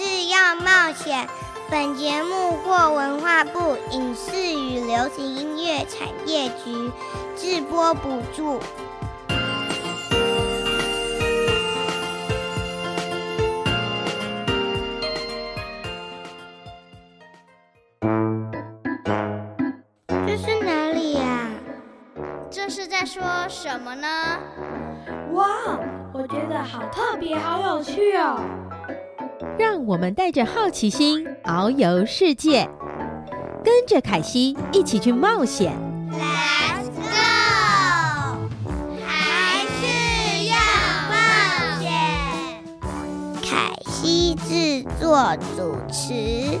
是要冒险。本节目获文化部影视与流行音乐产业局制播补助。这是哪里呀？这是在说什么呢？哇，我觉得好特别，好有趣哦！让我们带着好奇心遨游世界，跟着凯西一起去冒险。Let's go！还是要冒险。凯西制作主持。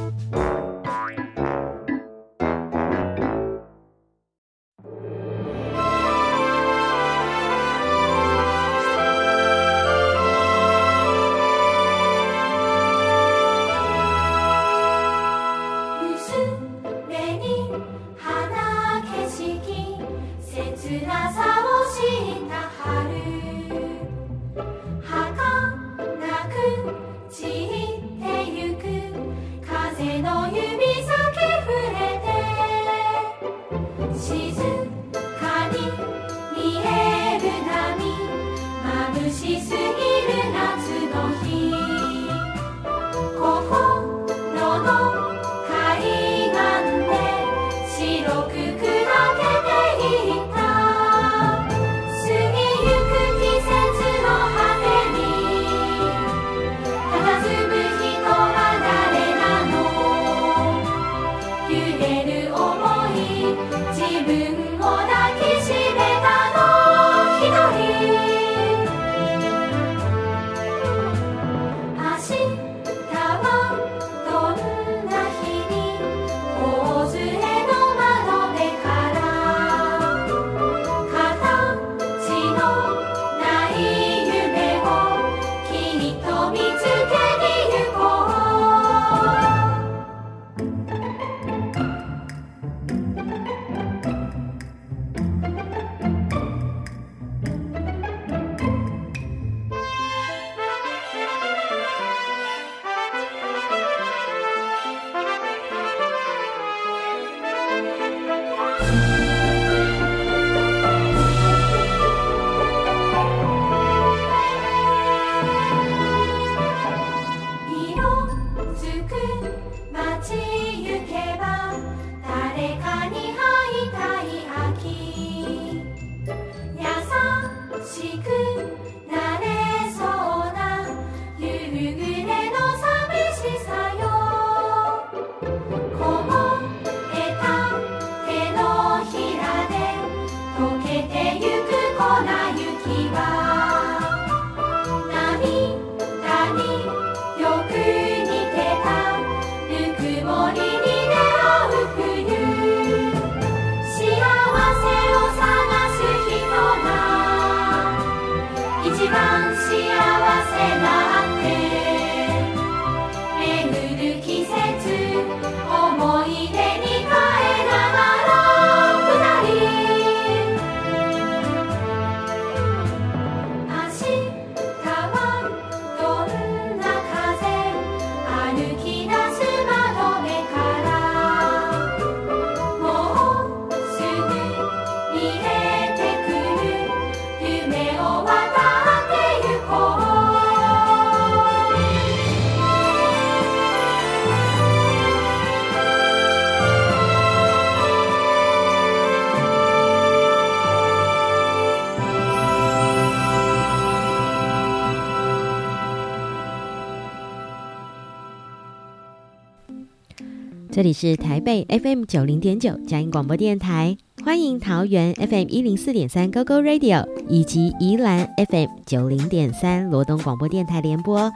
这里是台北 FM 九零点九佳音广播电台，欢迎桃园 FM 一零四点三 GoGo Radio 以及宜兰 FM 九零点三罗东广播电台联播。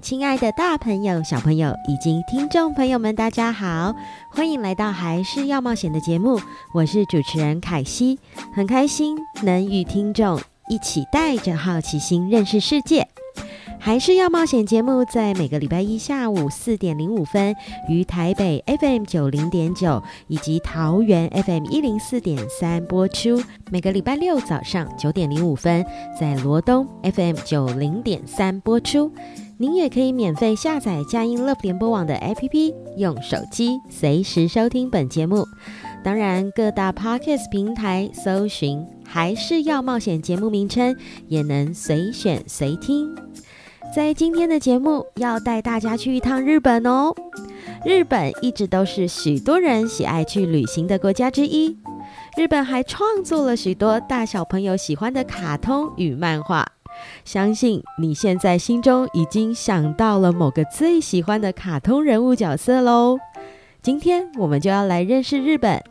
亲爱的大朋友、小朋友以及听众朋友们，大家好，欢迎来到还是要冒险的节目，我是主持人凯西，很开心能与听众一起带着好奇心认识世界。还是要冒险节目，在每个礼拜一下午四点零五分于台北 FM 九零点九以及桃园 FM 一零四点三播出；每个礼拜六早上九点零五分在罗东 FM 九零点三播出。您也可以免费下载佳音 Love 联播网的 APP，用手机随时收听本节目。当然，各大 Podcast 平台搜寻还是要冒险节目名称，也能随选随听。在今天的节目，要带大家去一趟日本哦。日本一直都是许多人喜爱去旅行的国家之一。日本还创作了许多大小朋友喜欢的卡通与漫画。相信你现在心中已经想到了某个最喜欢的卡通人物角色喽。今天我们就要来认识日本。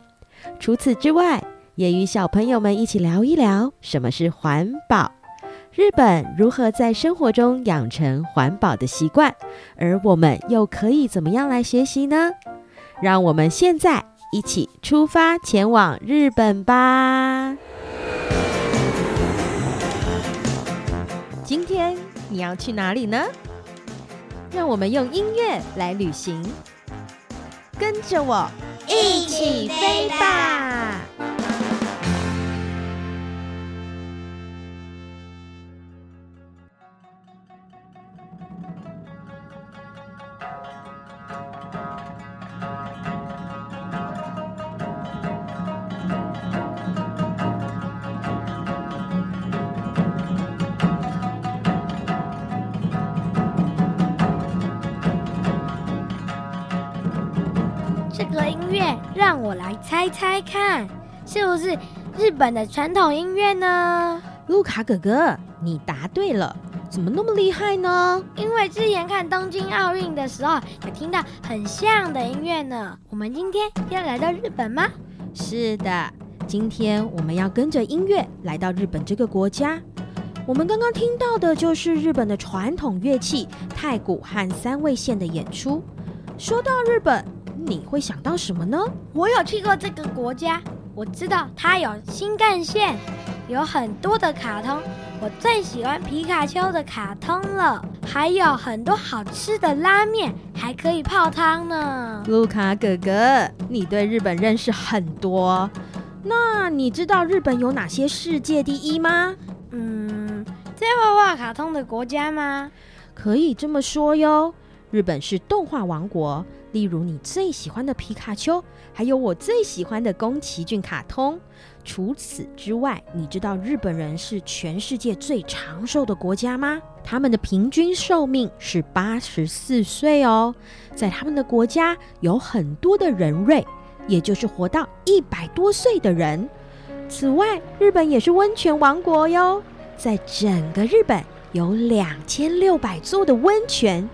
除此之外，也与小朋友们一起聊一聊什么是环保。日本如何在生活中养成环保的习惯，而我们又可以怎么样来学习呢？让我们现在一起出发前往日本吧！今天你要去哪里呢？让我们用音乐来旅行，跟着我一起飞吧！让我来猜猜看，是不是日本的传统音乐呢？卢卡哥哥，你答对了，怎么那么厉害呢？因为之前看东京奥运的时候，有听到很像的音乐呢。我们今天要来到日本吗？是的，今天我们要跟着音乐来到日本这个国家。我们刚刚听到的就是日本的传统乐器太鼓和三味线的演出。说到日本，你会想到什么呢？我有去过这个国家，我知道它有新干线，有很多的卡通。我最喜欢皮卡丘的卡通了，还有很多好吃的拉面，还可以泡汤呢。卢卡哥哥，你对日本认识很多，那你知道日本有哪些世界第一吗？嗯，在画画卡通的国家吗？可以这么说哟，日本是动画王国。例如你最喜欢的皮卡丘，还有我最喜欢的宫崎骏卡通。除此之外，你知道日本人是全世界最长寿的国家吗？他们的平均寿命是八十四岁哦。在他们的国家，有很多的人瑞，也就是活到一百多岁的人。此外，日本也是温泉王国哟，在整个日本有两千六百座的温泉。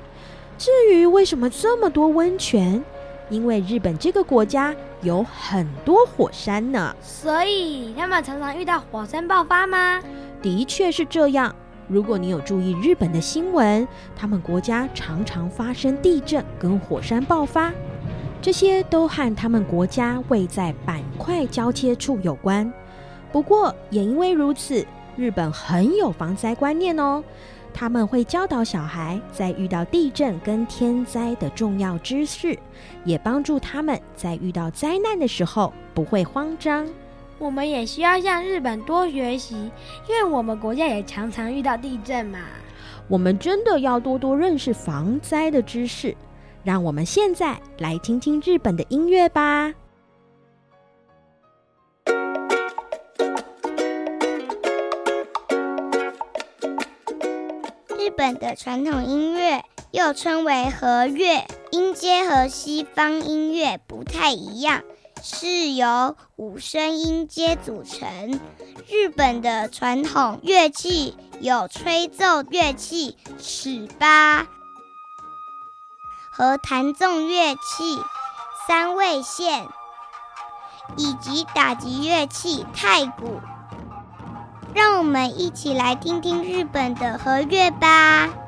至于为什么这么多温泉？因为日本这个国家有很多火山呢，所以他们常常遇到火山爆发吗？的确是这样。如果你有注意日本的新闻，他们国家常常发生地震跟火山爆发，这些都和他们国家位在板块交接处有关。不过也因为如此，日本很有防灾观念哦。他们会教导小孩在遇到地震跟天灾的重要知识，也帮助他们在遇到灾难的时候不会慌张。我们也需要向日本多学习，因为我们国家也常常遇到地震嘛。我们真的要多多认识防灾的知识。让我们现在来听听日本的音乐吧。本的传统音乐又称为和乐，音阶和西方音乐不太一样，是由五声音阶组成。日本的传统乐器有吹奏乐器尺八和弹奏乐器三味线，以及打击乐器太鼓。让我们一起来听听日本的和乐吧。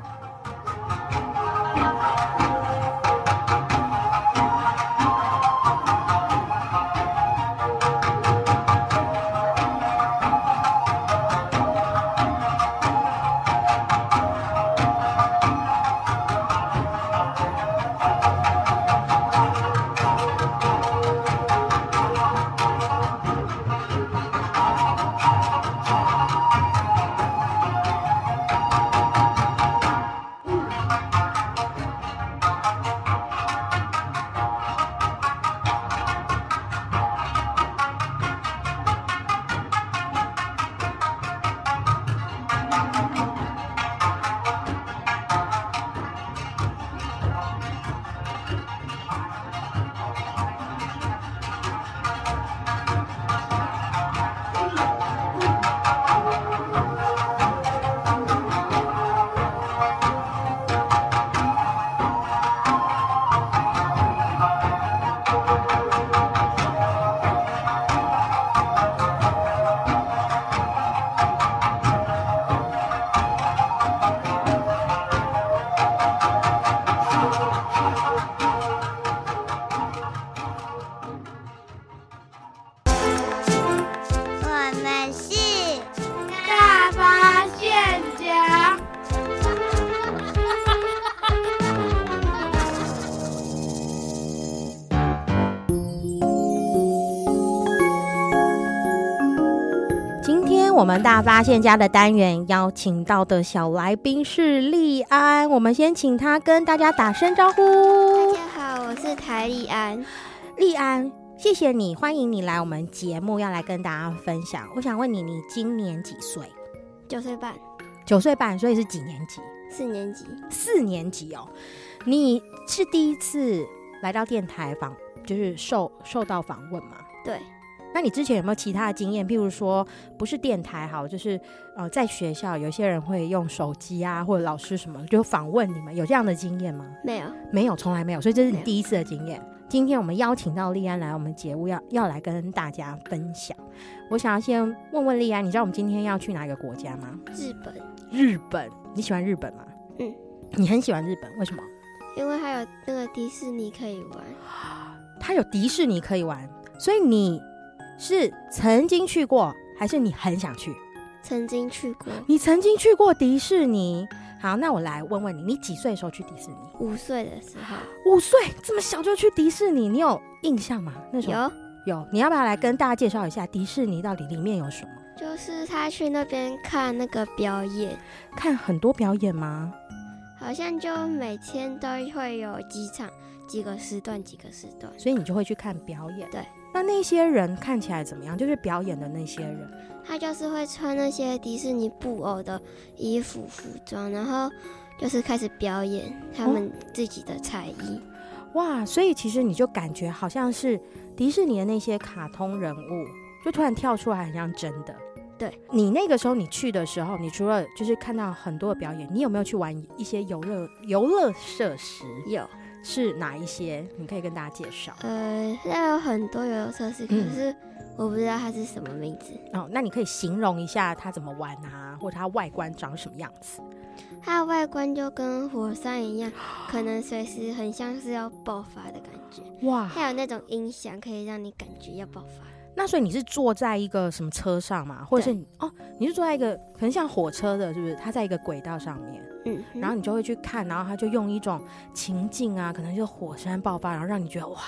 们大发现家的单元邀请到的小来宾是利安，我们先请他跟大家打声招呼。大家好，我是台利安。利安，谢谢你，欢迎你来我们节目，要来跟大家分享。我想问你，你今年几岁？九岁半。九岁半，所以是几年级？四年级。四年级哦，你是第一次来到电台访，就是受受到访问吗？对。那你之前有没有其他的经验？譬如说，不是电台好，就是呃，在学校有些人会用手机啊，或者老师什么就访问你们，有这样的经验吗？没有，没有，从来没有。所以这是你第一次的经验。今天我们邀请到丽安来我们节目，要要来跟大家分享。我想要先问问丽安，你知道我们今天要去哪个国家吗？日本。日本，你喜欢日本吗？嗯，你很喜欢日本，为什么？因为还有那个迪士尼可以玩。它有迪士尼可以玩，所以你。是曾经去过，还是你很想去？曾经去过。你曾经去过迪士尼？好，那我来问问你，你几岁的时候去迪士尼？五岁的时候。五岁这么小就去迪士尼，你有印象吗？那时候有有。你要不要来跟大家介绍一下迪士尼到底里面有什么？就是他去那边看那个表演，看很多表演吗？好像就每天都会有几场，几个时段，几个时段，所以你就会去看表演。对。那那些人看起来怎么样？就是表演的那些人，他就是会穿那些迪士尼布偶的衣服服装，然后就是开始表演他们自己的才艺。哇！所以其实你就感觉好像是迪士尼的那些卡通人物，就突然跳出来，很像真的。对。你那个时候你去的时候，你除了就是看到很多的表演，你有没有去玩一些游乐游乐设施？有。是哪一些？你可以跟大家介绍。呃，现在有很多游乐设施，可是我不知道它是什么名字。嗯、哦，那你可以形容一下它怎么玩啊，或者它外观长什么样子？它的外观就跟火山一样，可能随时很像是要爆发的感觉。哇！还有那种音响可以让你感觉要爆发。那所以你是坐在一个什么车上嘛？或者是你哦，你是坐在一个可能像火车的，是不是？它在一个轨道上面，嗯，然后你就会去看，然后它就用一种情境啊，可能就是火山爆发，然后让你觉得哇，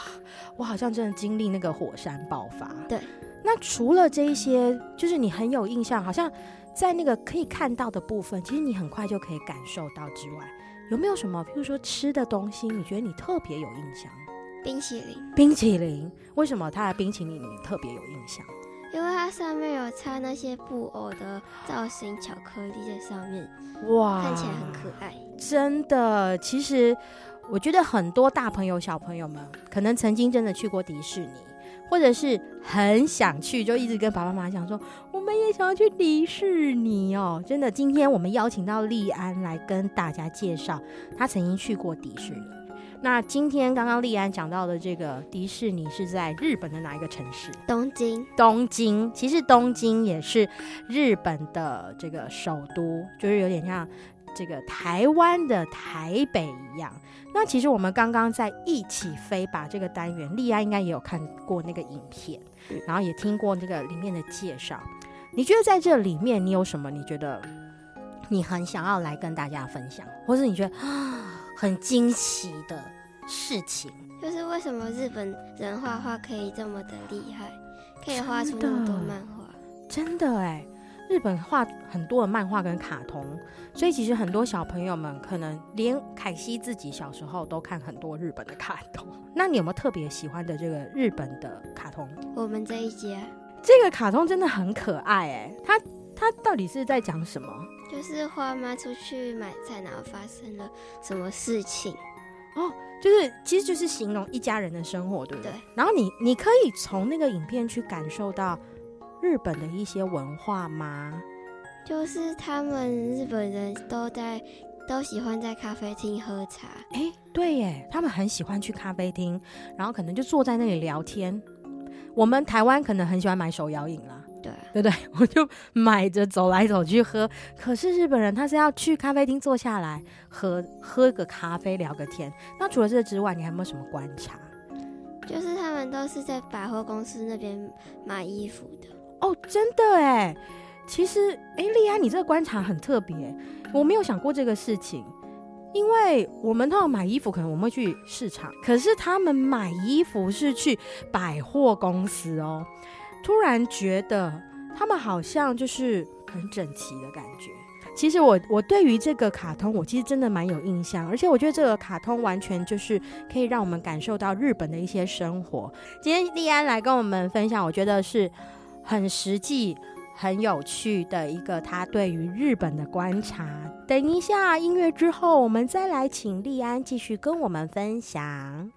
我好像真的经历那个火山爆发。对。那除了这一些，就是你很有印象，好像在那个可以看到的部分，其实你很快就可以感受到之外，有没有什么，譬如说吃的东西，你觉得你特别有印象？冰淇淋，冰淇淋，为什么它的冰淇淋你特别有印象？因为它上面有插那些布偶的造型巧克力在上面，哇，看起来很可爱。真的，其实我觉得很多大朋友、小朋友们可能曾经真的去过迪士尼，或者是很想去，就一直跟爸爸妈妈讲说，我们也想要去迪士尼哦。真的，今天我们邀请到利安来跟大家介绍，她曾经去过迪士尼。那今天刚刚莉安讲到的这个迪士尼是在日本的哪一个城市？东京。东京，其实东京也是日本的这个首都，就是有点像这个台湾的台北一样。那其实我们刚刚在一起飞吧这个单元，莉安应该也有看过那个影片，然后也听过那个里面的介绍。你觉得在这里面你有什么？你觉得你很想要来跟大家分享，或是你觉得啊？很惊奇的事情，就是为什么日本人画画可以这么的厉害，可以画出那么多漫画？真的哎，日本画很多的漫画跟卡通，所以其实很多小朋友们可能连凯西自己小时候都看很多日本的卡通。那你有没有特别喜欢的这个日本的卡通？我们这一节这个卡通真的很可爱哎，它它到底是在讲什么？就是花妈出去买菜，然后发生了什么事情？哦，就是其实就是形容一家人的生活，对不对？对。然后你你可以从那个影片去感受到日本的一些文化吗？就是他们日本人都在都喜欢在咖啡厅喝茶。哎，对耶，他们很喜欢去咖啡厅，然后可能就坐在那里聊天。我们台湾可能很喜欢买手摇饮啦。对不对？我就买着走来走去喝。可是日本人他是要去咖啡厅坐下来喝喝个咖啡聊个天。那除了这之外，你还有没有什么观察？就是他们都是在百货公司那边买衣服的。哦，真的哎，其实哎，丽安，你这个观察很特别，我没有想过这个事情。因为我们通常买衣服，可能我们会去市场，可是他们买衣服是去百货公司哦。突然觉得他们好像就是很整齐的感觉。其实我我对于这个卡通，我其实真的蛮有印象，而且我觉得这个卡通完全就是可以让我们感受到日本的一些生活。今天丽安来跟我们分享，我觉得是很实际。很有趣的一个他对于日本的观察。等一下音乐之后，我们再来请丽安继续跟我们分享。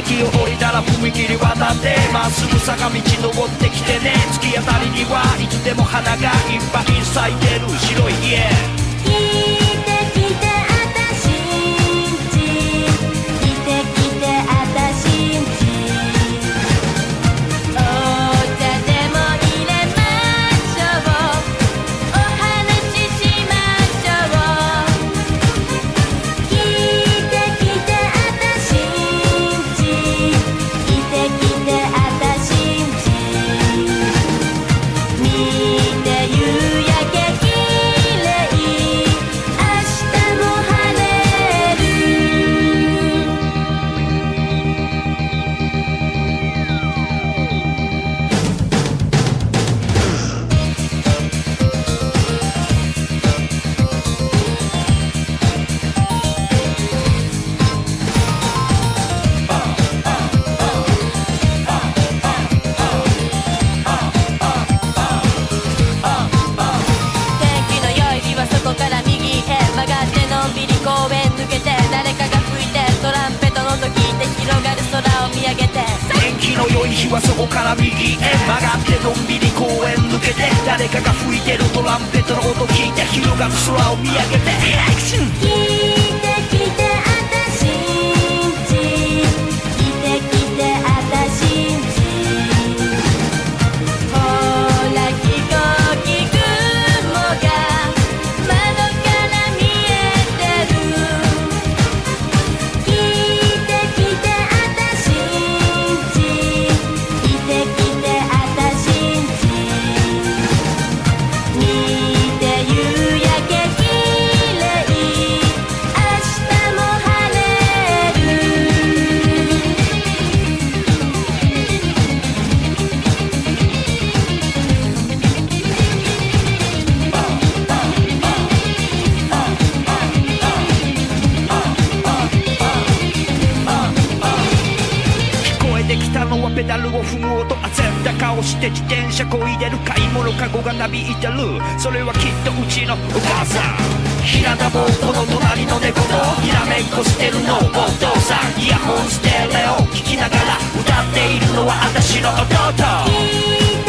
駅を降りたら踏切渡ってまっすぐ坂道登ってきてね。突き当たりにはいつでも花がいっぱい咲いてる。白い家。して自転車こいでる買い物カゴがなびいてるそれはきっとうちのお母さん。ひ田たこの隣の猫とひらめっこしてるの。お父さんイヤホンステレオ。聞きながら歌っているのは私の弟。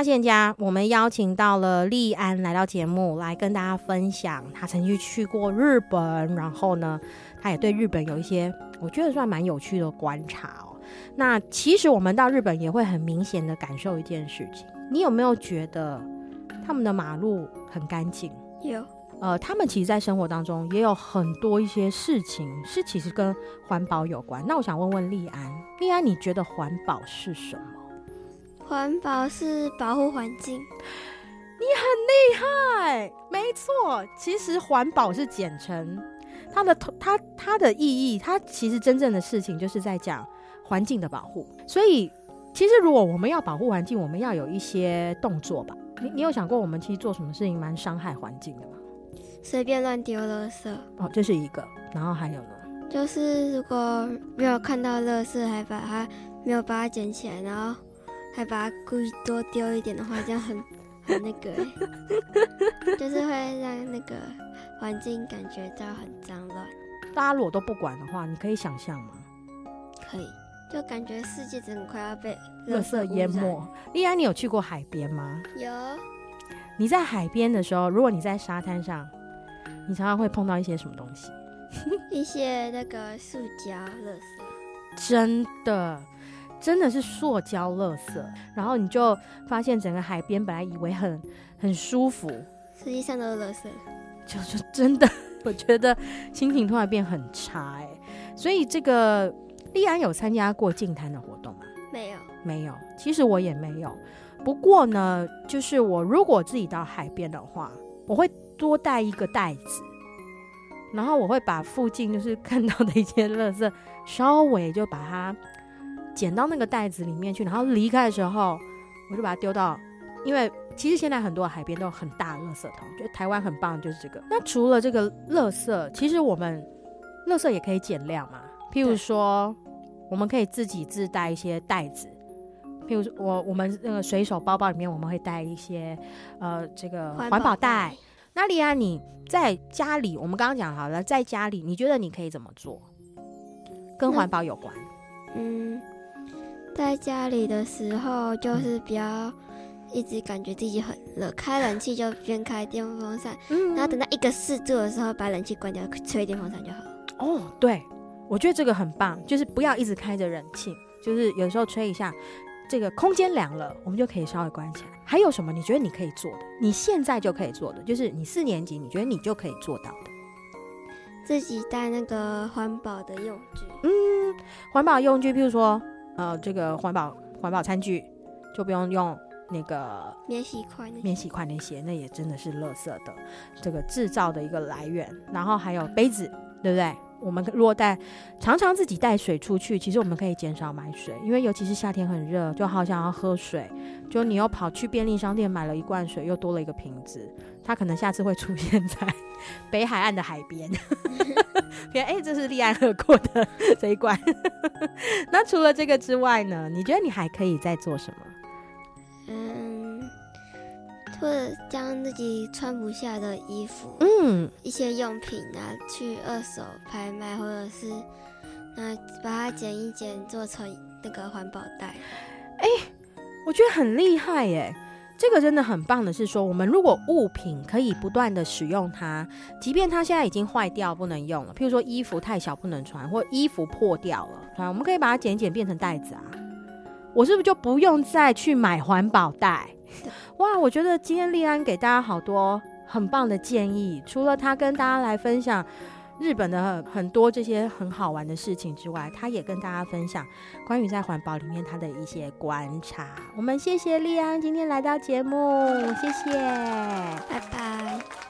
发现家，我们邀请到了丽安来到节目，来跟大家分享她曾经去过日本，然后呢，她也对日本有一些我觉得算蛮有趣的观察哦。那其实我们到日本也会很明显的感受一件事情，你有没有觉得他们的马路很干净？有，呃，他们其实，在生活当中也有很多一些事情是其实跟环保有关。那我想问问丽安，丽安，你觉得环保是什么？环保是保护环境。你很厉害，没错。其实环保是简称，它的它它的意义，它其实真正的事情就是在讲环境的保护。所以，其实如果我们要保护环境，我们要有一些动作吧。你你有想过，我们其实做什么事情蛮伤害环境的吗？随便乱丢垃圾哦，这是一个。然后还有呢？就是如果没有看到垃圾，还把它没有把它捡起来，然后还把它故意多丢一点的话，这样很 很那个，就是会让那个环境感觉到很脏乱。大家如果都不管的话，你可以想象吗？可以，就感觉世界真的快要被垃圾淹没。莉安，你有去过海边吗？有。你在海边的时候，如果你在沙滩上。你常常会碰到一些什么东西？一些那个塑胶垃圾，真的，真的是塑胶垃圾。然后你就发现整个海边本来以为很很舒服，实际上都是垃圾。就是真的，我觉得心情突然变很差哎。所以这个丽安有参加过净滩的活动吗？没有，没有。其实我也没有。不过呢，就是我如果自己到海边的话，我会。多带一个袋子，然后我会把附近就是看到的一些垃圾，稍微就把它捡到那个袋子里面去，然后离开的时候，我就把它丢到，因为其实现在很多海边都有很大的垃圾桶，觉得台湾很棒就是这个。那除了这个垃圾，其实我们垃圾也可以减量嘛，譬如说，我们可以自己自带一些袋子，譬如我我们那个随手包包里面我们会带一些呃这个环保袋。那莉安，你在家里，我们刚刚讲好了，在家里，你觉得你可以怎么做？跟环保有关？嗯，在家里的时候，就是比较一直感觉自己很热，开冷气就边开电风扇，嗯，然后等到一个适度的时候，把冷气关掉，吹电风扇就好了。哦，对，我觉得这个很棒，就是不要一直开着冷气，就是有时候吹一下。这个空间凉了，我们就可以稍微关起来。还有什么？你觉得你可以做的？你现在就可以做的，就是你四年级，你觉得你就可以做到的。自己带那个环保的用具。嗯，环保用具，譬如说，呃，这个环保环保餐具，就不用用那个免洗筷，免洗筷那些，那也真的是垃圾的这个制造的一个来源。然后还有杯子，对不对？我们如果带常常自己带水出去，其实我们可以减少买水，因为尤其是夏天很热，就好想要喝水。就你又跑去便利商店买了一罐水，又多了一个瓶子，它可能下次会出现在北海岸的海边。哎、欸，这是丽安喝过的这一罐。那除了这个之外呢？你觉得你还可以再做什么？嗯或者将自己穿不下的衣服，嗯，一些用品拿去二手拍卖，或者是那把它剪一剪，做成那个环保袋。哎、欸，我觉得很厉害耶！这个真的很棒的是说，我们如果物品可以不断的使用它，即便它现在已经坏掉不能用了，譬如说衣服太小不能穿，或衣服破掉了，啊，我们可以把它剪剪变成袋子啊。我是不是就不用再去买环保袋？哇，我觉得今天丽安给大家好多很棒的建议。除了他跟大家来分享日本的很多这些很好玩的事情之外，他也跟大家分享关于在环保里面他的一些观察。我们谢谢利安今天来到节目，谢谢，拜拜。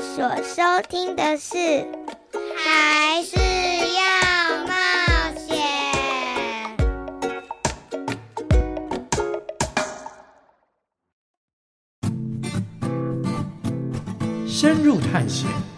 所收听的是《还是要冒险》，深入探险。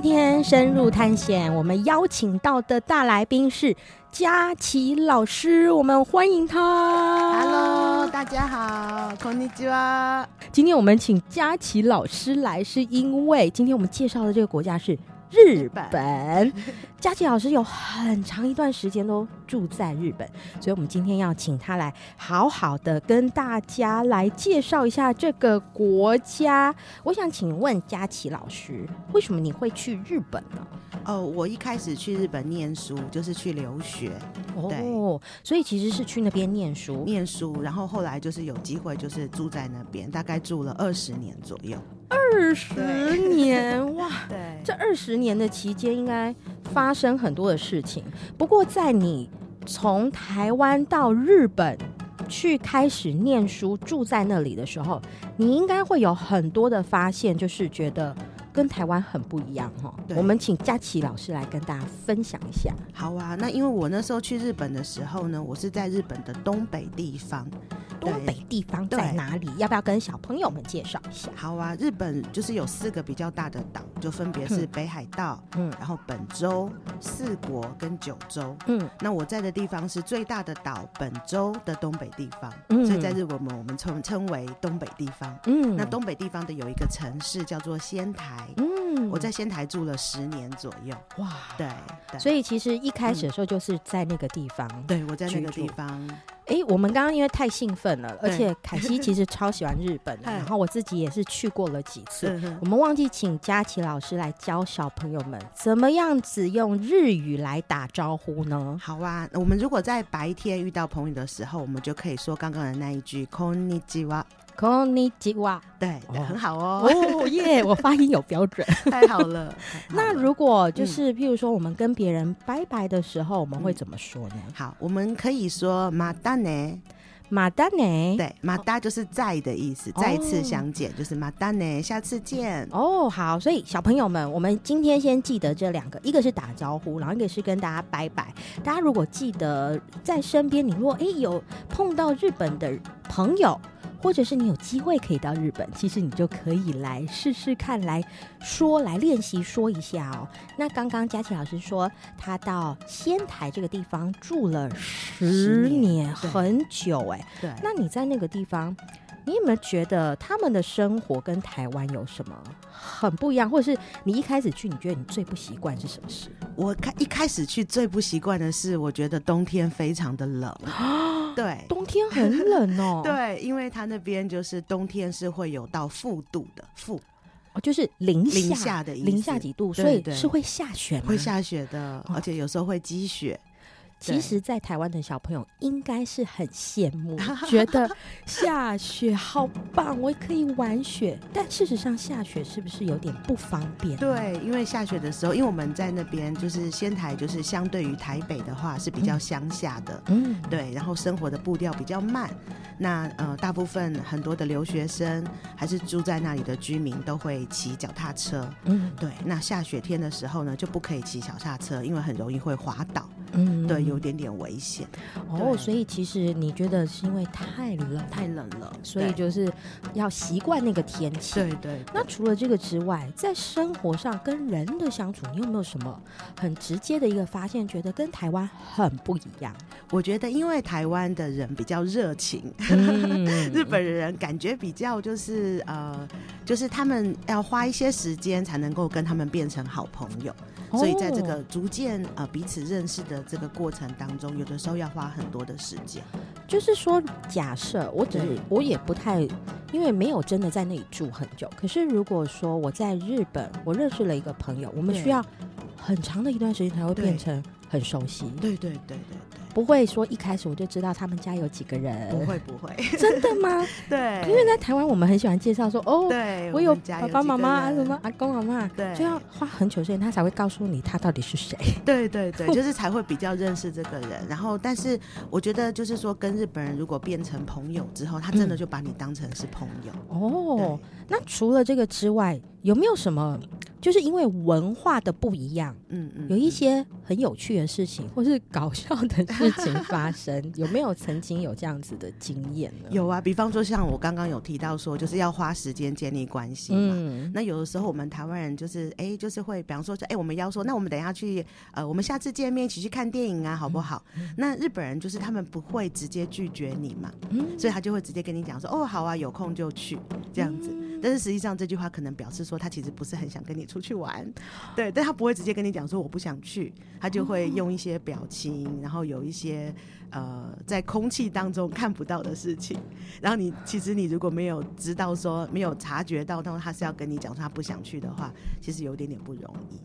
今天深入探险，我们邀请到的大来宾是佳琪老师，我们欢迎他。Hello，大家好，こんにちは。今天我们请佳琪老师来，是因为今天我们介绍的这个国家是。 日本，佳琪老师有很长一段时间都住在日本，所以我们今天要请他来好好的跟大家来介绍一下这个国家。我想请问佳琪老师，为什么你会去日本呢？哦，我一开始去日本念书就是去留学，哦，所以其实是去那边念书，念书，然后后来就是有机会就是住在那边，大概住了二十年左右。二十年哇！对，这二十年的期间应该发生很多的事情。不过，在你从台湾到日本去开始念书，住在那里的时候，你应该会有很多的发现，就是觉得跟台湾很不一样哈。我们请佳琪老师来跟大家分享一下。好啊，那因为我那时候去日本的时候呢，我是在日本的东北地方。东北地方在哪里？要不要跟小朋友们介绍一下？好啊，日本就是有四个比较大的岛，就分别是北海道，嗯，然后本州、四国跟九州，嗯，那我在的地方是最大的岛本州的东北地方，嗯，所以在日本我们我们称称为东北地方，嗯，那东北地方的有一个城市叫做仙台，嗯，我在仙台住了十年左右，哇，对，对，所以其实一开始的时候就是在那个地方，嗯，对，我在那个地方。哎，我们刚刚因为太兴奋了，而且凯西其实超喜欢日本的，然后我自己也是去过了几次。我们忘记请佳琪老师来教小朋友们怎么样子用日语来打招呼呢？好啊，我们如果在白天遇到朋友的时候，我们就可以说刚刚的那一句“こ んにちは”。こんにちは，对，对哦、很好哦。哦耶，我发音有标准，太好了。好了那如果就是譬如说，我们跟别人拜拜的时候，我们会怎么说呢？嗯、好，我们可以说またね，またね。对，また就是再的意思，再次相见、哦、就是またね，下次见。哦，好，所以小朋友们，我们今天先记得这两个，一个是打招呼，然后一个是跟大家拜拜。大家如果记得在身边，你如果哎有碰到日本的朋友。 或者是你有机会可以到日本，其实你就可以来试试看，来说，来练习说一下哦。那刚刚佳琪老师说，他到仙台这个地方住了十年，很久哎。对。那你在那个地方，你有没有觉得他们的生活跟台湾有什么很不一样？或者是你一开始去，你觉得你最不习惯是什么事？我开一开始去最不习惯的是，我觉得冬天非常的冷。对，冬天很冷哦。对，因为他那边就是冬天是会有到负度的负，哦，就是零下零下的零下几度，所以是会下雪吗？会下雪的，而且有时候会积雪。其实，在台湾的小朋友应该是很羡慕，觉得下雪好棒，我也可以玩雪。但事实上，下雪是不是有点不方便？对，因为下雪的时候，因为我们在那边就是仙台，就是相对于台北的话是比较乡下的，嗯，对，然后生活的步调比较慢。那呃，大部分很多的留学生还是住在那里的居民都会骑脚踏车，嗯，对。那下雪天的时候呢，就不可以骑脚踏车，因为很容易会滑倒，嗯，对。有点点危险哦，所以其实你觉得是因为太冷太冷了，所以就是要习惯那个天气。对对。那除了这个之外，在生活上跟人的相处，你有没有什么很直接的一个发现，觉得跟台湾很不一样？我觉得因为台湾的人比较热情，嗯、日本人感觉比较就是呃，就是他们要花一些时间才能够跟他们变成好朋友。所以在这个逐渐呃彼此认识的这个过程当中，有的时候要花很多的时间。就是说，假设我只是我也不太，因为没有真的在那里住很久。可是如果说我在日本，我认识了一个朋友，我们需要很长的一段时间才会变成很熟悉。对对对对对。不会说一开始我就知道他们家有几个人，不会不会，真的吗？对，因为在台湾我们很喜欢介绍说哦，对，我有爸爸妈妈什么阿公阿妈，对，就要花很久时间他才会告诉你他到底是谁。对对对，就是才会比较认识这个人。然后，但是我觉得就是说跟日本人如果变成朋友之后，他真的就把你当成是朋友。嗯、哦，那除了这个之外，有没有什么？就是因为文化的不一样，嗯嗯，有一些很有趣的事情，或是搞笑的事情发生，有没有曾经有这样子的经验呢？有啊，比方说像我刚刚有提到说，就是要花时间建立关系嘛。嗯，那有的时候我们台湾人就是，哎、欸，就是会，比方说，哎、欸，我们要说，那我们等一下去，呃，我们下次见面一起去看电影啊，好不好？嗯、那日本人就是他们不会直接拒绝你嘛，嗯，所以他就会直接跟你讲说，哦，好啊，有空就去这样子。嗯但是实际上这句话可能表示说他其实不是很想跟你出去玩，对，但他不会直接跟你讲说我不想去，他就会用一些表情，然后有一些呃在空气当中看不到的事情，然后你其实你如果没有知道说没有察觉到，他他是要跟你讲说他不想去的话，其实有点点不容易，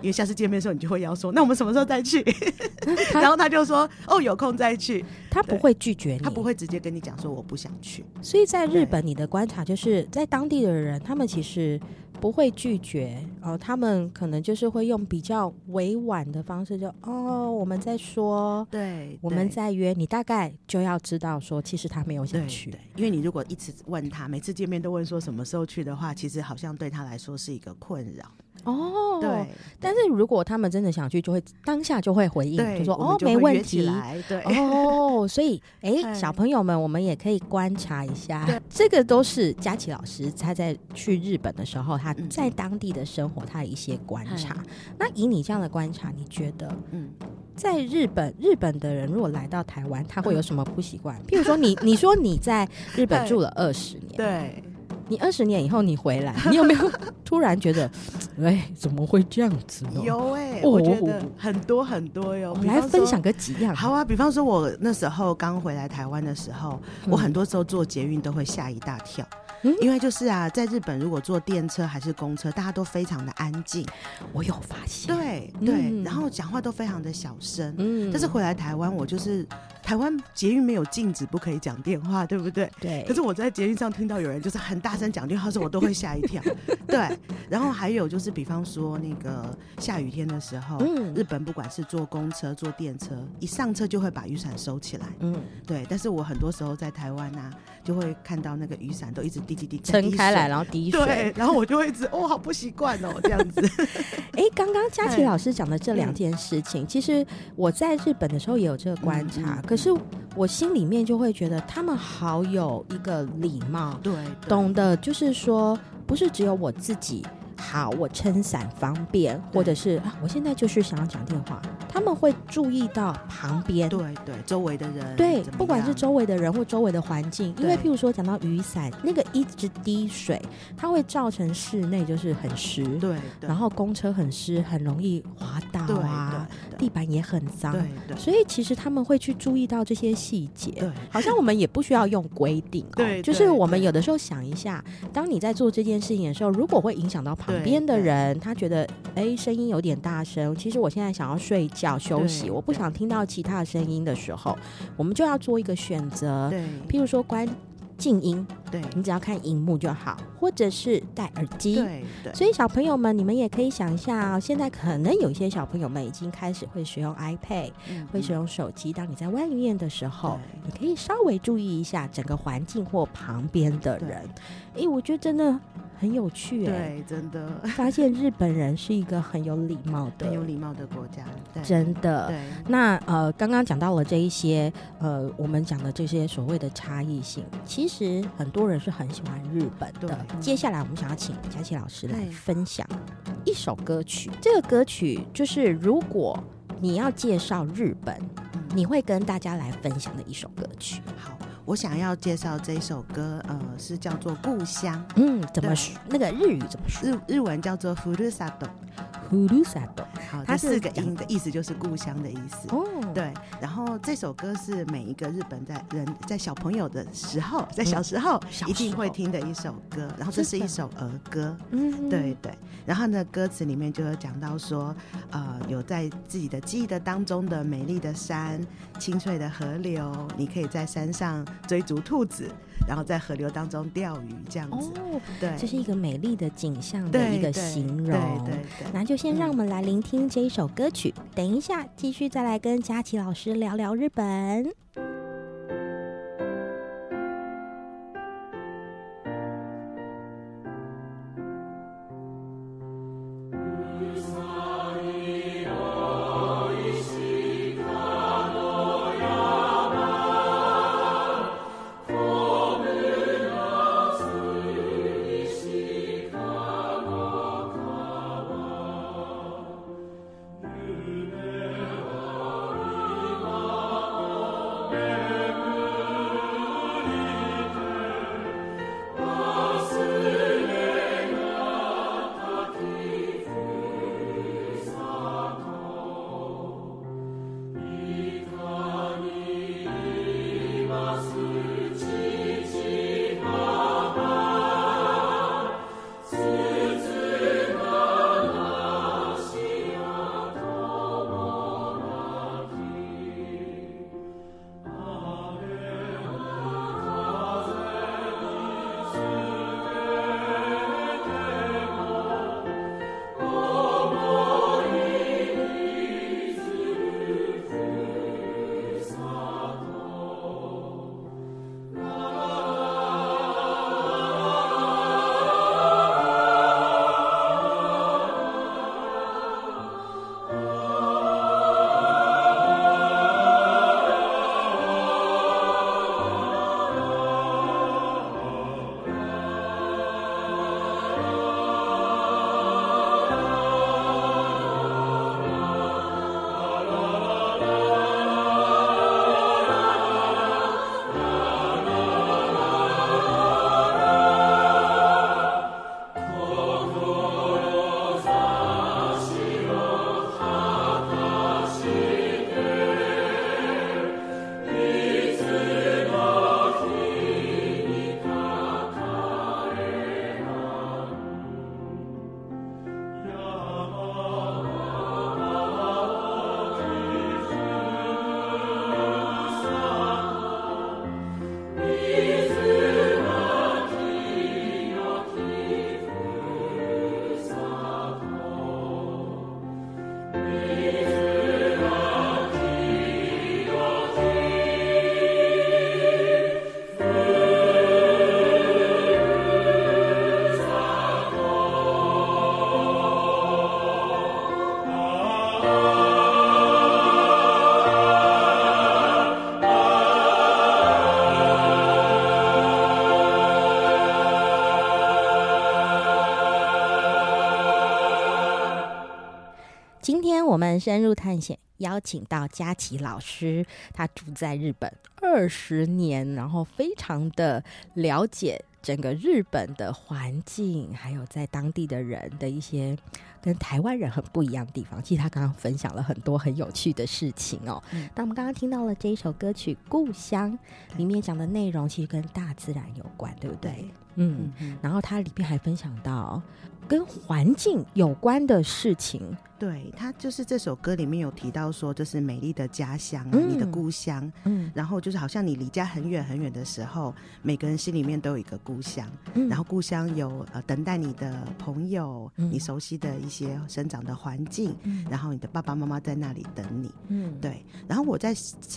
因为下次见面的时候你就会要说那我们什么时候再去，然后他就说哦有空再去，他。不会拒绝你，他不会直接跟你讲说我不想去，所以在日本你的观察就是在当当地的人，他们其实不会拒绝哦，他们可能就是会用比较委婉的方式就，就哦，我们在说，对，我们在约，你大概就要知道说，其实他没有想去，因为你如果一直问他，每次见面都问说什么时候去的话，其实好像对他来说是一个困扰。哦，对，但是如果他们真的想去，就会当下就会回应，就说哦，没问题，对，哦，所以 哎，小朋友们，我们也可以观察一下，这个都是佳琪老师他在去日本的时候，他在当地的生活，他的一些观察。那以你这样的观察，你觉得，嗯，在日本，日本的人如果来到台湾，他会有什么不习惯？譬如说，你你说你在日本住了 二十年，对。你二十年以后你回来，你有没有 突然觉得，哎，怎么会这样子呢？有哎、欸，我觉得很多很多哟。来分享个几样。好啊，比方说，我那时候刚回来台湾的时候，嗯、我很多时候坐捷运都会吓一大跳。嗯、因为就是啊，在日本如果坐电车还是公车，大家都非常的安静。我有发现，对对，嗯、然后讲话都非常的小声。嗯，但是回来台湾，我就是台湾捷运没有禁止不可以讲电话，对不对？对。可是我在捷运上听到有人就是很大声讲电话时，我都会吓一跳。对。然后还有就是，比方说那个下雨天的时候，嗯、日本不管是坐公车、坐电车，一上车就会把雨伞收起来。嗯，对。但是我很多时候在台湾啊，就会看到那个雨伞都一直滴滴滴撑开来，然后滴水。对，然后我就会一直哦，好不习惯哦，这样子。哎，刚刚佳琪老师讲的这两件事情，嗯、其实我在日本的时候也有这个观察，嗯嗯、可是我心里面就会觉得他们好有一个礼貌，对，懂得就是说，不是只有我自己。好，我撑伞方便，或者是啊，我现在就是想要讲电话，他们会注意到旁边，对对，周围的人，对，不管是周围的人或周围的环境，因为譬如说讲到雨伞，那个一直滴水，它会造成室内就是很湿，对，然后公车很湿，很容易滑倒啊，地板也很脏，对对，所以其实他们会去注意到这些细节，对，好像我们也不需要用规定，对，就是我们有的时候想一下，当你在做这件事情的时候，如果会影响到旁。边的人，他觉得哎，声音有点大声。其实我现在想要睡觉休息，我不想听到其他的声音的时候，我们就要做一个选择。对，譬如说关静音，对，你只要看荧幕就好，或者是戴耳机。对对。所以小朋友们，你们也可以想一下，现在可能有一些小朋友们已经开始会使用 iPad，会使用手机。当你在外面的时候，你可以稍微注意一下整个环境或旁边的人。哎，我觉得真的。很有趣哎、欸，对，真的 发现日本人是一个很有礼貌的、很有礼貌的国家，对真的。对，那呃，刚刚讲到了这一些呃，我们讲的这些所谓的差异性，其实很多人是很喜欢日本的。对接下来我们想要请佳琪老师来分享一首歌曲，这个歌曲就是如果你要介绍日本，嗯、你会跟大家来分享的一首歌曲。好。我想要介绍这首歌，呃，是叫做《故乡》。嗯，怎么说？那个日语怎么说？日日文叫做ふるさと。ふるさと。 好，这四个音的意思就是故乡的意思。哦，对。然后这首歌是每一个日本在人在小朋友的时候，在小时候一定会听的一首歌。然后这是一首儿歌。嗯，对对。然后呢，歌词里面就有讲到说，呃，有在自己的记忆的当中的美丽的山、清脆的河流，你可以在山上追逐兔子，然后在河流当中钓鱼，这样子。哦，对，这是一个美丽的景象的一个形容。对对，对对。那就 先让我们来聆听这一首歌曲，嗯、等一下继续再来跟佳琪老师聊聊日本。深入探险，邀请到佳琪老师，他住在日本二十年，然后非常的了解整个日本的环境，还有在当地的人的一些跟台湾人很不一样的地方。其实他刚刚分享了很多很有趣的事情哦。嗯，但我们刚刚听到了这一首歌曲《故乡》，里面讲的内容其实跟大自然有关，对不对？对，嗯，然后它里面还分享到跟环境有关的事情。对，他就是这首歌里面有提到说，就是美丽的家乡，嗯、你的故乡。嗯，然后就是好像你离家很远很远的时候，每个人心里面都有一个故乡。嗯，然后故乡有呃等待你的朋友，嗯、你熟悉的一些生长的环境，嗯，然后你的爸爸妈妈在那里等你。嗯，对。然后我在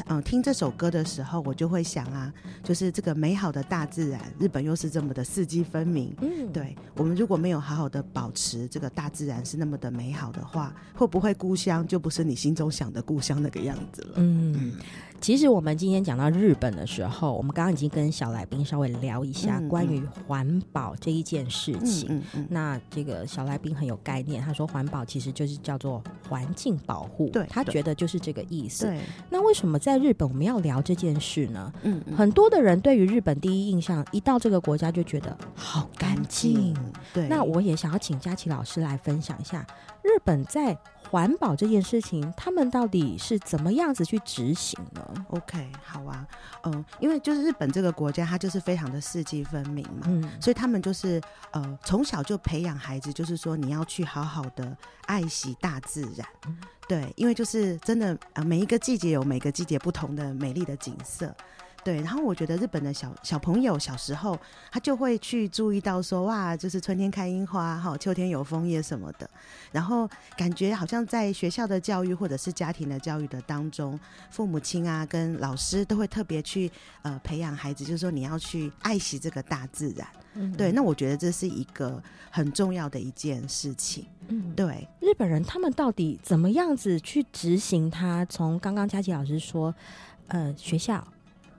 嗯、呃、听这首歌的时候，我就会想啊，就是这个美好的大自然，日本又是这么的四季分明。嗯，对。我们如果没有好好的保持这个大自然是那么的美好的话，会不会故乡就不是你心中想的故乡那个样子了？嗯。其实我们今天讲到日本的时候，我们刚刚已经跟小来宾稍微聊一下关于环保这一件事情。嗯嗯嗯、那这个小来宾很有概念，他说环保其实就是叫做环境保护，对，他觉得就是这个意思。对。那为什么在日本我们要聊这件事呢？嗯，嗯，很多的人对于日本第一印象，一到这个国家就觉得好干净。对。那我也想要请佳琪老师来分享一下，日本在环保这件事情，他们到底是怎么样子去执行呢？OK，好啊，嗯、呃，因为就是日本这个国家，它就是非常的四季分明嘛，嗯，所以他们就是呃从小就培养孩子，就是说你要去好好的爱惜大自然，嗯、对，因为就是真的呃每一个季节有每个季节不同的美丽的景色。对，然后我觉得日本的小小朋友小时候，他就会去注意到说，哇，就是春天开樱花，哈，秋天有枫叶什么的，然后感觉好像在学校的教育或者是家庭的教育的当中，父母亲啊跟老师都会特别去呃培养孩子，就是说你要去爱惜这个大自然。嗯，对，那我觉得这是一个很重要的一件事情。嗯，对，日本人他们到底怎么样子去执行他？从刚刚佳琪老师说，呃，学校。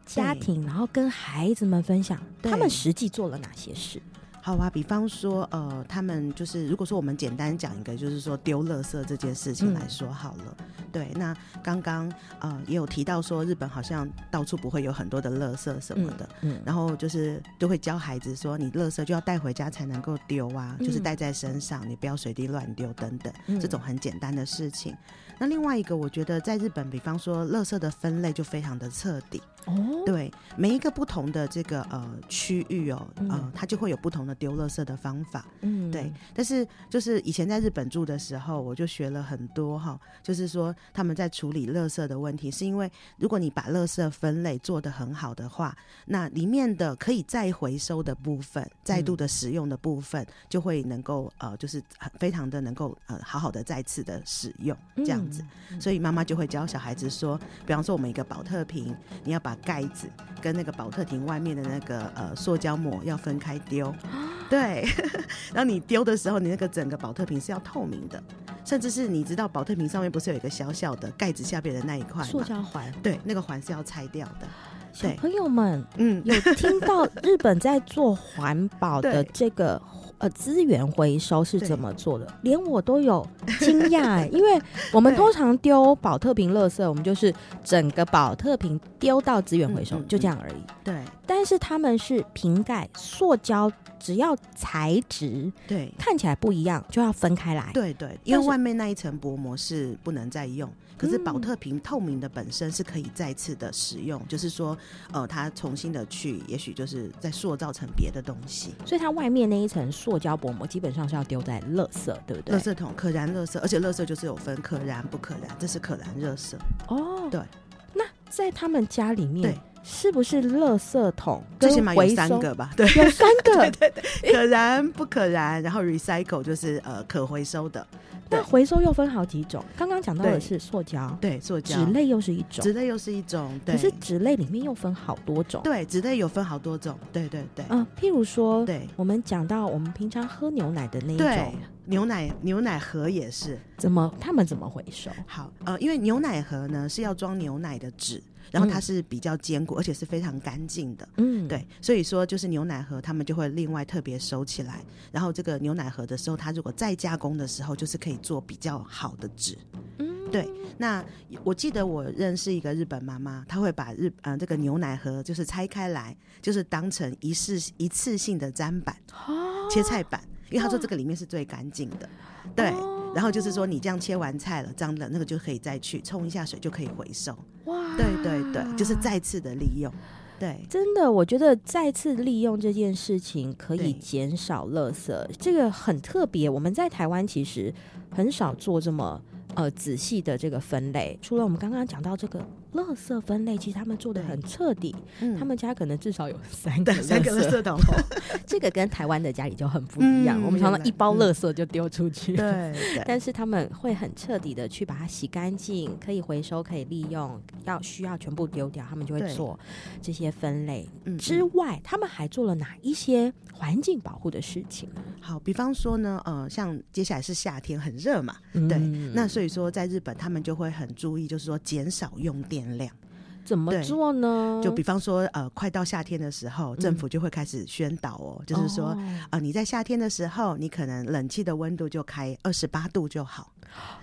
家庭，然后跟孩子们分享他们实际做了哪些事。好啊，比方说，呃，他们就是，如果说我们简单讲一个，就是说丢垃圾这件事情来说好了。嗯、对，那刚刚呃也有提到说，日本好像到处不会有很多的垃圾什么的，嗯，嗯。然后就是就会教孩子说，你垃圾就要带回家才能够丢啊，嗯、就是带在身上，你不要随地乱丢等等，嗯、这种很简单的事情。那另外一个，我觉得在日本，比方说，垃圾的分类就非常的彻底。哦，对，每一个不同的这个呃区域哦，呃，嗯、它就会有不同的丢垃圾的方法。嗯，对。但是就是以前在日本住的时候，我就学了很多哈，就是说他们在处理垃圾的问题，是因为如果你把垃圾分类做得很好的话，那里面的可以再回收的部分、再度的使用的部分，就会能够呃，就是很非常的能够呃，好好的再次的使用这样。所以妈妈就会教小孩子说，比方说我们一个保特瓶，你要把盖子跟那个保特瓶外面的那个呃塑胶膜要分开丢，对。然后你丢的时候，你那个整个保特瓶是要透明的，甚至是你知道保特瓶上面不是有一个小小的盖子下边的那一块塑胶环？对，那个环是要拆掉的。小朋友们，嗯，有听到日本在做环保的这个？呃，资源回收是怎么做的？连我都有 惊讶哎，因为我们通常丢宝特瓶垃圾，我们就是整个宝特瓶丢到资源回收，嗯嗯嗯就这样而已。对，但是他们是瓶盖、塑胶，只要材质对看起来不一样，就要分开来。对对，因为外面那一层薄膜是不能再用。可是保特瓶透明的本身是可以再次的使用，嗯、就是说，呃，它重新的去，也许就是再塑造成别的东西。所以它外面那一层塑胶薄膜基本上是要丢在垃圾，对不对？垃圾桶可燃垃圾，而且垃圾就是有分可燃不可燃，这是可燃垃圾。哦，对。那在他们家里面，对是不是垃圾桶最起码有三个吧？对，有三个。对对对，可燃不可燃，然后 recycle 就是呃可回收的。那回收又分好几种，刚刚讲到的是塑胶，对，塑胶，纸类又是一种，纸类又是一种，对可是纸类里面又分好多种，对，纸类有分好多种，对对对，嗯，譬如说，对，我们讲到我们平常喝牛奶的那一种牛奶，牛奶盒也是，怎么他们怎么回收？好，呃，因为牛奶盒呢是要装牛奶的纸。然后它是比较坚固，而且是非常干净的。嗯，对，所以说就是牛奶盒，他们就会另外特别收起来。然后这个牛奶盒的时候，它如果再加工的时候，就是可以做比较好的纸。嗯，对。那我记得我认识一个日本妈妈，她会把日呃这个牛奶盒就是拆开来，就是当成一次一次性的砧板、哦、切菜板，因为她说这个里面是最干净的。对。哦然后就是说，你这样切完菜了，脏的那个就可以再去冲一下水，就可以回收。哇，对对对，就是再次的利用。对，真的，我觉得再次利用这件事情可以减少垃圾，这个很特别。我们在台湾其实很少做这么呃仔细的这个分类，除了我们刚刚讲到这个。垃圾分类其实他们做的很彻底，嗯、他们家可能至少有三个三个垃圾桶，这个跟台湾的家里就很不一样。嗯、我们常常一包垃圾就丢出去，对、嗯，但是他们会很彻底的去把它洗干净，可以回收，可以利用，要需要全部丢掉，他们就会做这些分类。对之外，嗯、他们还做了哪一些环境保护的事情？好，比方说呢，呃，像接下来是夏天，很热嘛，嗯、对，那所以说在日本，他们就会很注意，就是说减少用电。量怎么做呢？就比方说，呃，快到夏天的时候，政府就会开始宣导哦，嗯、就是说，啊、你在夏天的时候，你可能冷气的温度就开二十八度就好。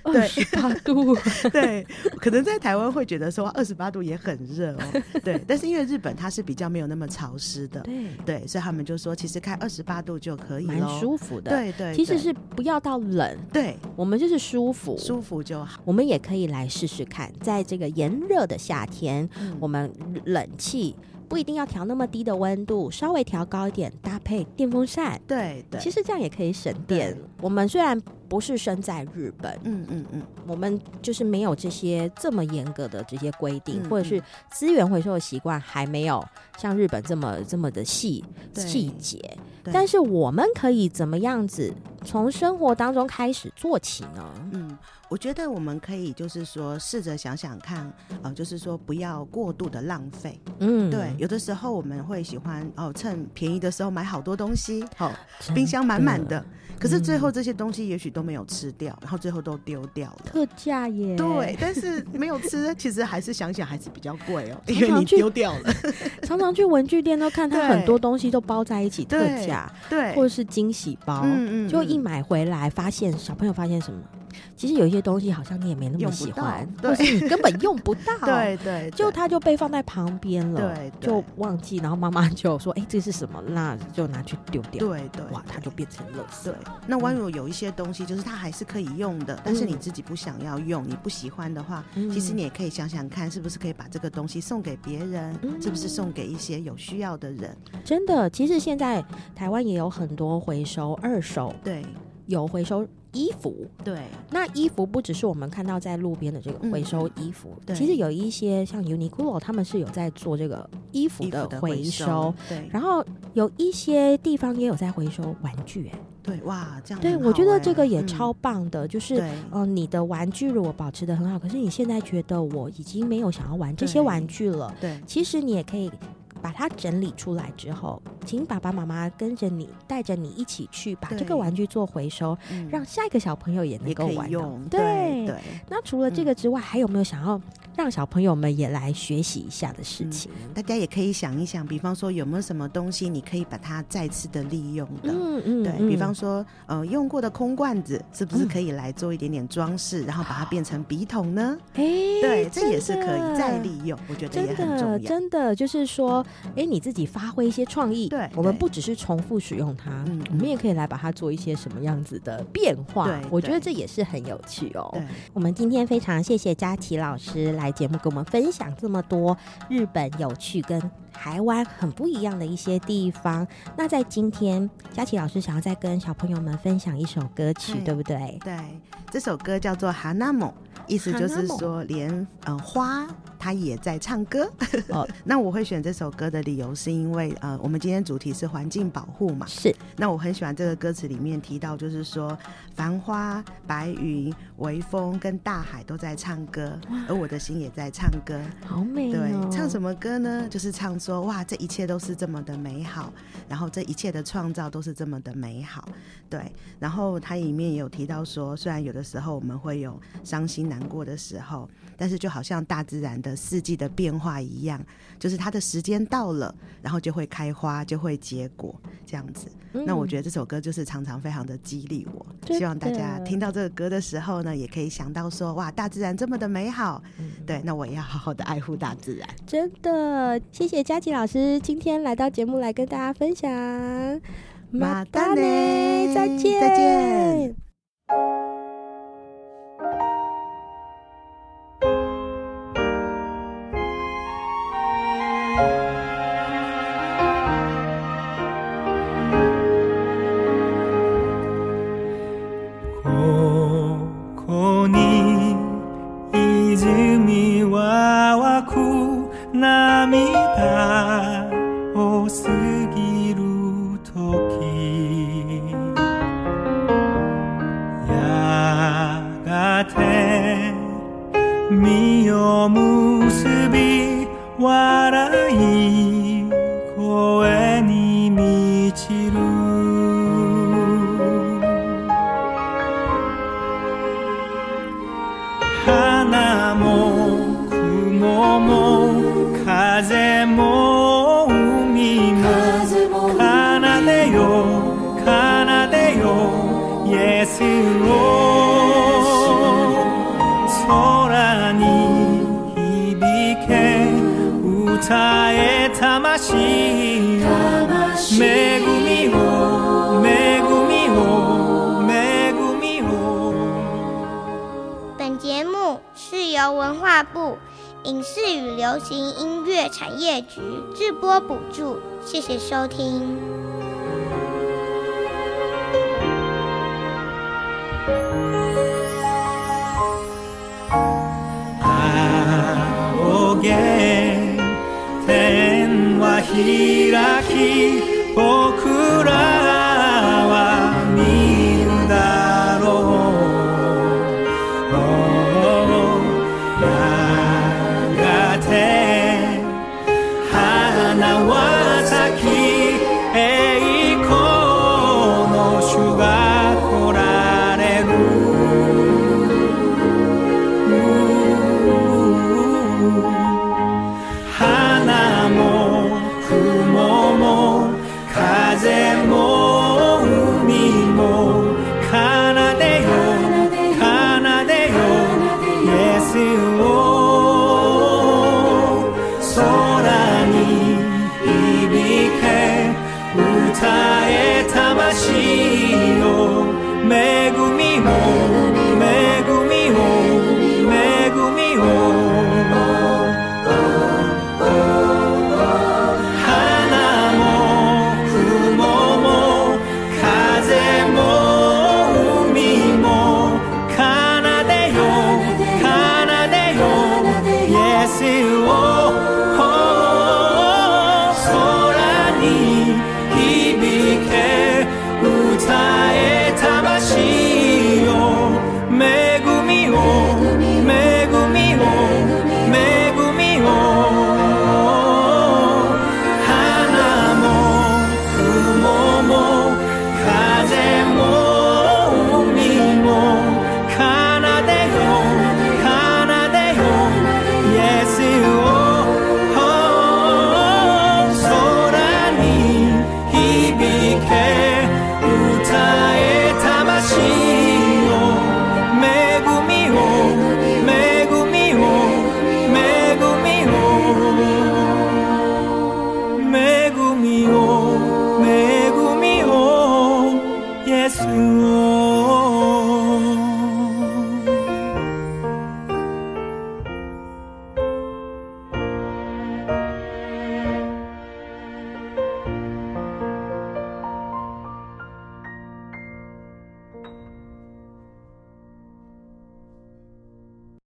二十八度，对，可能在台湾会觉得说二十八度也很热哦，对，但是因为日本它是比较没有那么潮湿的，对对，所以他们就说其实开二十八度就可以，蛮舒服的，对对，其实是不要到冷，对，我们就是舒服，舒服就好。我们也可以来试试看，在这个炎热的夏天，嗯、我们冷气。不一定要调那么低的温度，稍微调高一点，搭配电风扇，对对，其实这样也可以省电。我们虽然不是生在日本，嗯嗯嗯，我们就是没有这些这么严格的这些规定，嗯、或者是资源回收的习惯还没有像日本这么这么的细细节。但是我们可以怎么样子从生活当中开始做起呢？嗯。我觉得我们可以就是说试着想想看，呃，就是说不要过度的浪费。嗯，对，有的时候我们会喜欢哦，趁便宜的时候买好多东西，好、哦，冰箱满满的，可是最后这些东西也许都没有吃掉，嗯、然后最后都丢掉了。特价耶！对，但是没有吃，其实还是想想还是比较贵哦，因为你丢掉了。常常去文具店都看它很多东西都包在一起特价，对，或者是惊喜包，嗯嗯，就一买回来发现小朋友发现什么？其实有一些东西好像你也没那么喜欢，或是你根本用不到，对，对对，就它就被放在旁边了，对，就忘记，然后妈妈就说：“哎、欸，这是什么？”那就拿去丢掉，对对，哇，它就变成垃圾。对，那万一有一些东西，就是它还是可以用的，嗯、但是你自己不想要用，你不喜欢的话，嗯、其实你也可以想想看，是不是可以把这个东西送给别人，嗯、是不是送给一些有需要的人？真的，其实现在台湾也有很多回收二手，对，有回收。衣服，对，那衣服不只是我们看到在路边的这个回收衣服，对，其实有一些像 Uniqlo，他们是有在做这个衣服的回收，对，然后有一些地方也有在回收玩具，哎，对，哇，这样，对，我觉得这个也超棒的，就是，嗯，你的玩具如果保持的很好，可是你现在觉得我已经没有想要玩这些玩具了，对，其实你也可以。把它整理出来之后，请爸爸妈妈跟着你，带着你一起去把这个玩具做回收，嗯、让下一个小朋友也能够玩用。对对，那除了这个之外，嗯、还有没有想要让小朋友们也来学习一下的事情？嗯、大家也可以想一想，比方说有没有什么东西你可以把它再次的利用的？嗯嗯，对嗯比方说，呃，用过的空罐子是不是可以来做一点点装饰，嗯、然后把它变成笔筒呢？哎，对，这也是可以再利用，我觉得也很重要。真的就是说。哎，你自己发挥一些创意，对，我们不只是重复使用它，嗯，我们也可以来把它做一些什么样子的变化。对，我觉得这也是很有趣哦。对，我们今天非常谢谢佳琪老师来节目跟我们分享这么多日本有趣跟台湾很不一样的一些地方。那在今天，佳琪老师想要再跟小朋友们分享一首歌曲，对不对？对，这首歌叫做《哈纳姆》。意思就是说，连呃花它也在唱歌。哦，那我会选这首歌的理由是因为呃，我们今天主题是环境保护嘛。是。那我很喜欢这个歌词里面提到，就是说繁花、白云、微风跟大海都在唱歌，而我的心也在唱歌。好美哦。对，唱什么歌呢？就是唱说哇，这一切都是这么的美好，然后这一切的创造都是这么的美好。对。然后它里面也有提到说，虽然有的时候我们会有伤心难。过的时候，但是就好像大自然的四季的变化一样，就是它的时间到了，然后就会开花，就会结果，这样子。嗯、那我觉得这首歌就是常常非常的激励我，希望大家听到这个歌的时候呢，也可以想到说，哇，大自然这么的美好，嗯、对，那我也要好好的爱护大自然。真的，谢谢佳琪老师今天来到节目来跟大家分享，马达呢，再见，再见。の結び笑い声に部影视与流行音乐产业局直播补助。谢谢收听。